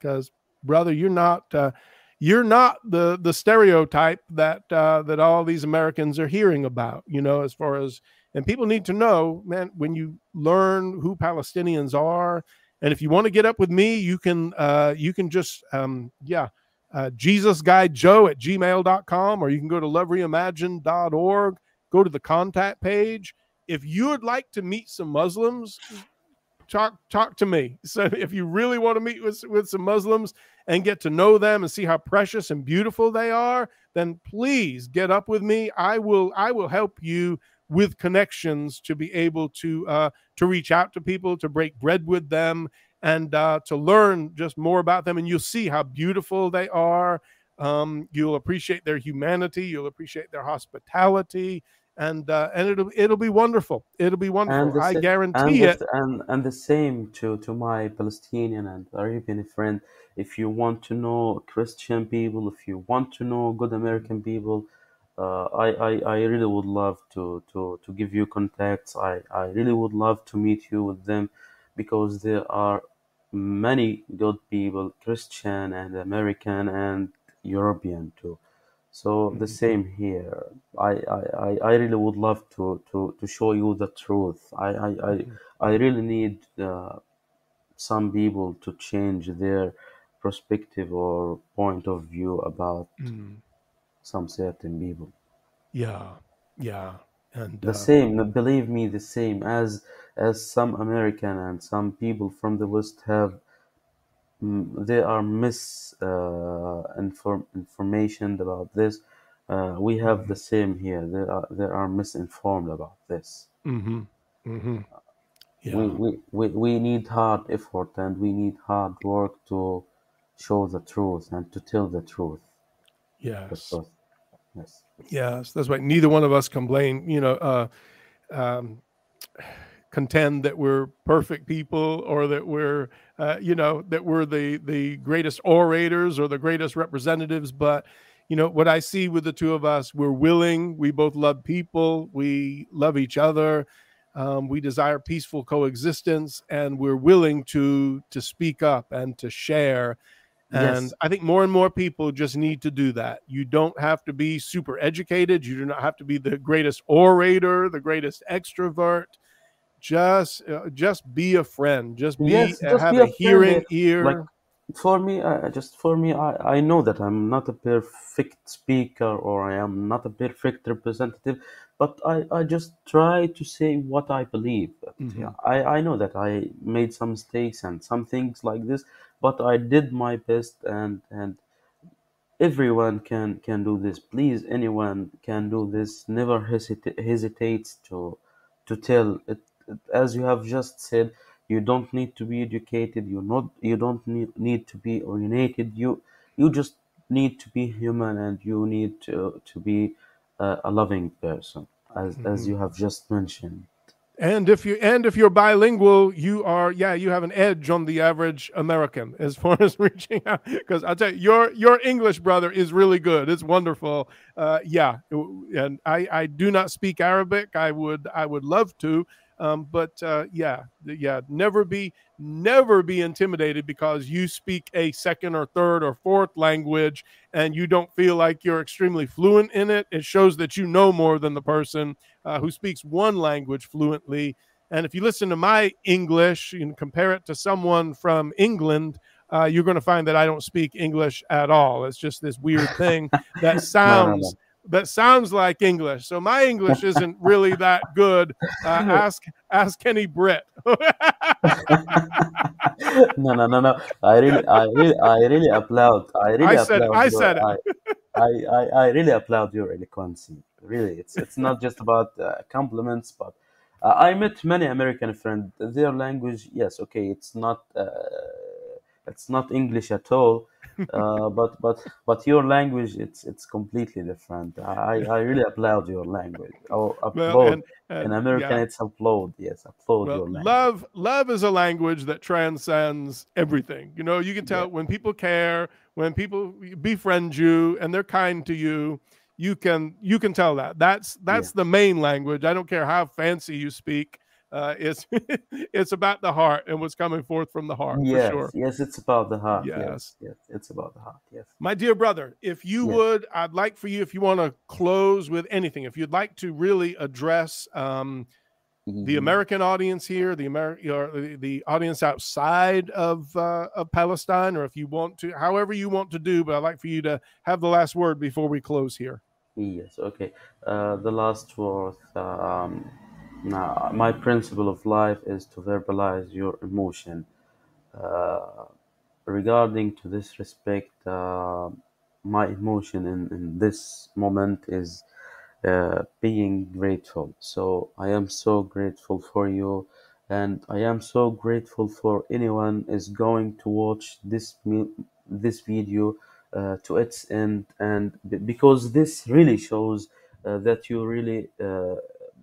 because brother, you're not uh, you're not the the stereotype that uh, that all these Americans are hearing about. You know, as far as and people need to know, man, when you learn who Palestinians are, and if you want to get up with me, you can uh, you can just um, yeah. Uh, Jesus Guide Joe at gmail.com, or you can go to lovereimagined.org, go to the contact page. If you would like to meet some Muslims, talk talk to me. So if you really want to meet with, with some Muslims and get to know them and see how precious and beautiful they are, then please get up with me. I will I will help you with connections to be able to uh, to reach out to people, to break bread with them, and uh, to learn just more about them. And you'll see how beautiful they are. Um, you'll appreciate their humanity. You'll appreciate their hospitality and uh, and it'll it'll be wonderful. It'll be wonderful. I guarantee and it. and and the same to to my Palestinian and Arabian friend. If you want to know Christian people, if you want to know good American people, uh, I, I I really would love to to to give you contacts. I I really would love to meet you with them because there are many good people, Christian and American and European too. So the Mhm. same here. I, I, I I really would love to, to, to show you the truth. I, I, I, Mhm. I really need uh, some people to change their perspective or point of view about Mm. some certain people. Yeah, yeah, and The uh, same, believe me, the same as as some American and some people from the West have. Mm, they are mis uh, about this. Uh, we have mhm, the same here. They are they are misinformed about this. mhm, mhm. We, yeah, we, we, we need hard effort and we need hard work to show the truth and to tell the truth. The yes, truth. Yes. yes. That's right. Neither one of us can blame. You know, uh, um, contend that we're perfect people or that we're uh, you know that we're the the greatest orators or the greatest representatives but you know what i see with the two of us we're willing we both love people we love each other um, we desire peaceful coexistence and we're willing to to speak up and to share and Yes. I think more and more people just need to do that. You don't have to be super educated. You do not have to be the greatest orator, the greatest extrovert. Just, uh, just be a friend. Just be, Yes, just have be a a hearing Like ear. for me, uh, just for me, I, I know that I'm not a perfect speaker or I am not a perfect representative, but I, I just try to say what I believe. Mhm. I, I know that I made some mistakes and some things like this, but I did my best and and everyone can can do this. Please, anyone can do this. Never hesitate hesitates to to tell it- as you have just said. You don't need to be educated. You not you don't need, need to be oriented. You you just need to be human and you need to to be a, a loving person, as as Mhm. you have just mentioned. And if you and if you're bilingual, you are yeah, you have an edge on the average American as far as reaching out. Because I'll tell you, your your English brother is really good. It's wonderful. Uh, yeah, and I I do not speak Arabic. I would I would love to, um, but uh, yeah, yeah, never be never be intimidated because you speak a second or third or fourth language and you don't feel like you're extremely fluent in it. It shows that you know more than the person uh, who speaks one language fluently. And if you listen to my English and compare it to someone from England, uh, you're going to find that I don't speak English at all. It's just this weird thing that No, no, sounds that sounds like English. So my English isn't really that good. Uh, ask ask any Brit. no, no, no, no. I really, I really, I really applaud. I really I said applaud I your. said it. I, I, I, I really applaud your eloquence. Really, it's it's not just about uh, compliments, but uh, I met many American friends. Their language, yes, okay, it's not uh, it's not English at all, uh, but but but your language, it's it's completely different. I I really applaud your language. Oh, Well, applaud. and In American, yeah, it's applaud. Yes, applaud Well, your language. love love is a language that transcends everything. You know, you can Yeah, tell when people care, when people befriend you and they're kind to you, you can you can tell that. That's yeah, that's the main language. I don't care how fancy you speak. Uh, it's it's about the heart and what's coming forth from the heart Yes, for sure. yes, it's about the heart. Yes. Yes, yes, it's about the heart. Yes. My dear brother, if you Yes. would, I'd like for you, if you want to close with anything, if you'd like to really address um, the Mhm. American audience here, the American or the, the audience outside of uh, of Palestine, or if you want to, however you want to do, but I'd like for you to have the last word before we close here. Yes, okay. Uh, the last word. Um, now, my principle of life is to verbalize your emotion. Uh, regarding to this respect, uh, my emotion in, in this moment is uh, being grateful. So I am so grateful for you, and I am so grateful for anyone is going to watch this this video uh, to its end, and because this really shows uh, that you really uh,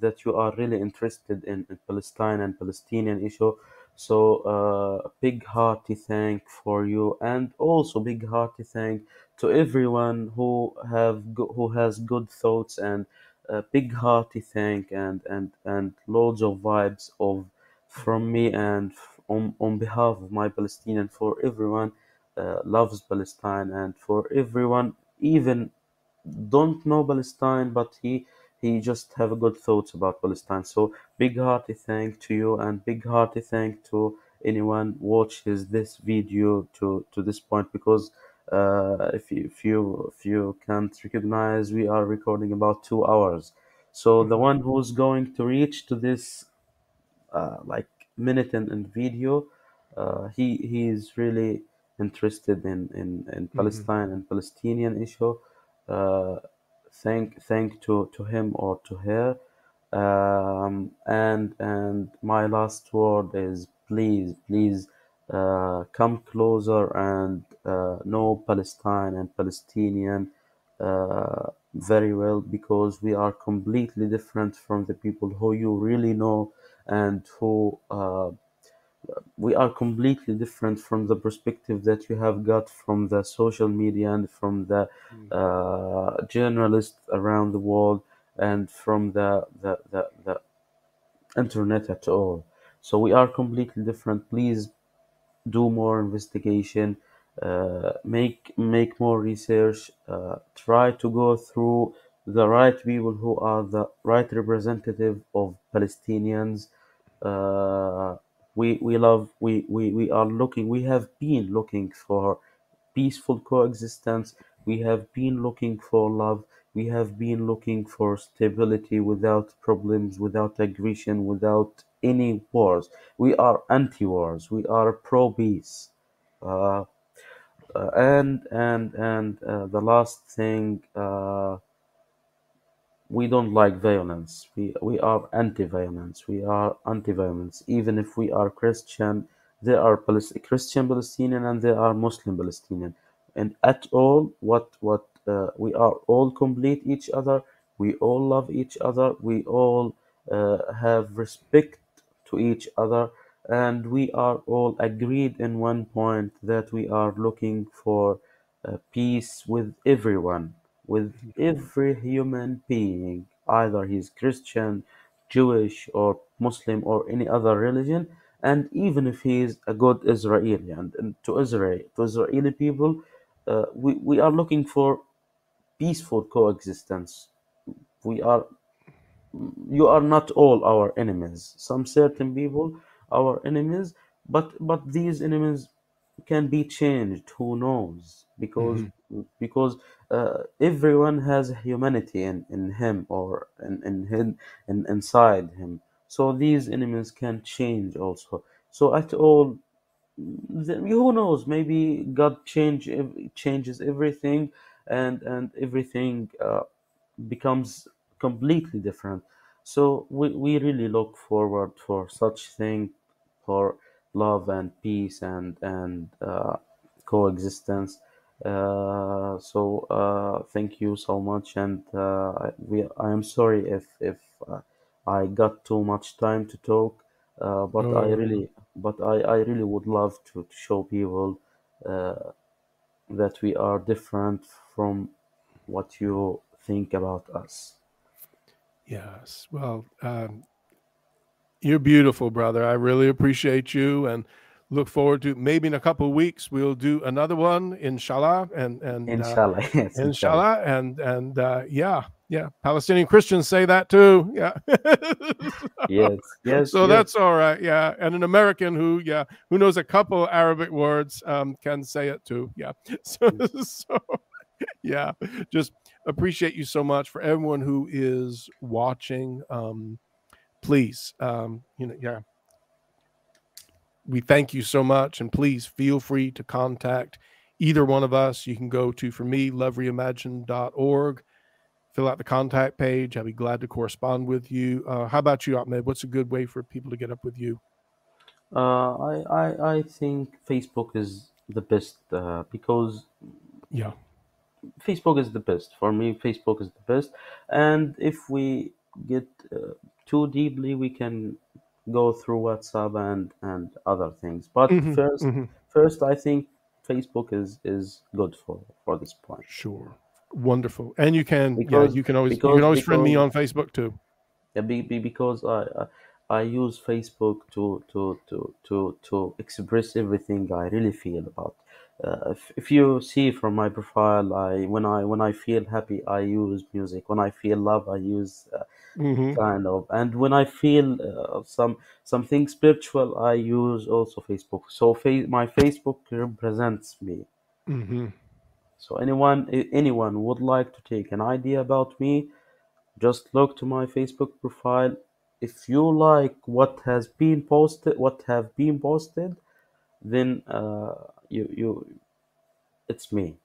that you are really interested in, in Palestine and Palestinian issue. So uh, big hearty thank for you, and also big hearty thank to everyone who have go- who has good thoughts and a big hearty thank and and and loads of vibes of from me and on on behalf of my Palestinian for everyone uh, loves Palestine and for everyone even don't know Palestine but he he just have a good thoughts about Palestine so big hearty thank to you and big hearty thank to anyone watches this video to to this point because uh, if you, if you if you can't recognize we are recording about two hours so the Mhm. one who's going to reach to this uh, like minute in, in video uh, he he is really interested in, in, in Mhm. Palestine and Palestinian issue uh, thank thank to, to him or to her. Um, and and my last word is please please uh, come closer and uh, know Palestine and Palestinian uh, very well because we are completely different from the people who you really know and who uh, we are completely different from the perspective that you have got from the social media and from the Mm. uh, journalists around the world and from the, the, the, the internet at all. So we are completely different. Please do more investigation, uh, make make more research, uh, try to go through the right people who are the right representative of Palestinians. Uh, we we love we, we we are looking we have been looking for peaceful coexistence. We have been looking for love. We have been looking for stability without problems, without aggression, without any wars. We are anti-wars. We are pro-peace. Uh, uh, and and and uh, the last thing, uh, we don't like violence. We we are anti-violence. We are anti-violence. Even if we are Christian, there are Christian Palestinian and there are Muslim Palestinian. And at all, what what uh, we are all complete each other. We all love each other. We all uh, have respect to each other, and we are all agreed in one point that we are looking for uh, peace with everyone with every human being, either he's Christian, Jewish, or Muslim, or any other religion, and even if he is a good Israeli. And, and to Israel, to Israeli people, uh, we, we are looking for peaceful coexistence. We are you are not all our enemies. Some certain people our enemies, but but these enemies can be changed. Who knows? Because Mhm. because uh, everyone has humanity in, in him or in, in him in, inside him. So these enemies can change also. So at all, who knows? Maybe God change changes everything, and and everything. Uh, becomes completely different. So we, we really look forward for such thing, for love and peace and and uh, coexistence. Uh, so uh, thank you so much, and uh, I- we I am sorry if if uh, I got too much time to talk, uh, but I Oh, really but I, I really would love to, to show people uh, that we are different from what you think about us. yes. Well, um, You're beautiful, brother. I really appreciate you and look forward to maybe in a couple of weeks we'll do another one, inshallah. And and uh, Inshallah. Uh, yes, inshallah. And and uh, yeah, yeah. Palestinian Christians say that too. Yeah. yes. Yes. So yes. that's all right. Yeah. And an American who, yeah, who knows a couple Arabic words um, can say it too. Yeah. So, so yeah, just appreciate you so much for everyone who is watching. Um, please, um, you know, yeah, we thank you so much, and please feel free to contact either one of us. You can go to for me lovereimagined.org, fill out the contact page. I'll be glad to correspond with you. Uh, how about you, Ahmed? What's a good way for people to get up with you? Uh, I, I I think Facebook is the best uh, because yeah Facebook is the best for me. Facebook is the best, and if we get uh, too deeply, we can go through WhatsApp and and other things. But Mhm, 1st mhm. first, I think Facebook is is good for for this point. Sure. Wonderful. And you can Because- yeah, you can always you can always friend me on Facebook too. Yeah, be, be, because I, I I use Facebook to to to to to express everything I really feel about. Uh, if, if you see from my profile, I when I when I feel happy, I use music. When I feel love, I use uh, hmm kind of. And when I feel uh, some something spiritual, I use also Facebook. So fa- my Facebook represents me. hmm So anyone anyone would like to take an idea about me, just look to my Facebook profile. If you like what has been posted, what have been posted, then uh, you you it's me.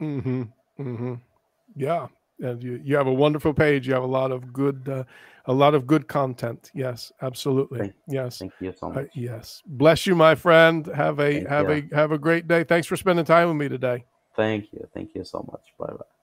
mm-hmm mm-hmm Yeah. And you, you have a wonderful page. You have a lot of good uh, a lot of good content. Yes, absolutely. Thank- yes. Thank you so Uh, much. yes. Bless you, my friend. Have a Thank have you. a have a great day. Thanks for spending time with me today. Thank you. Thank you so much. Bye bye.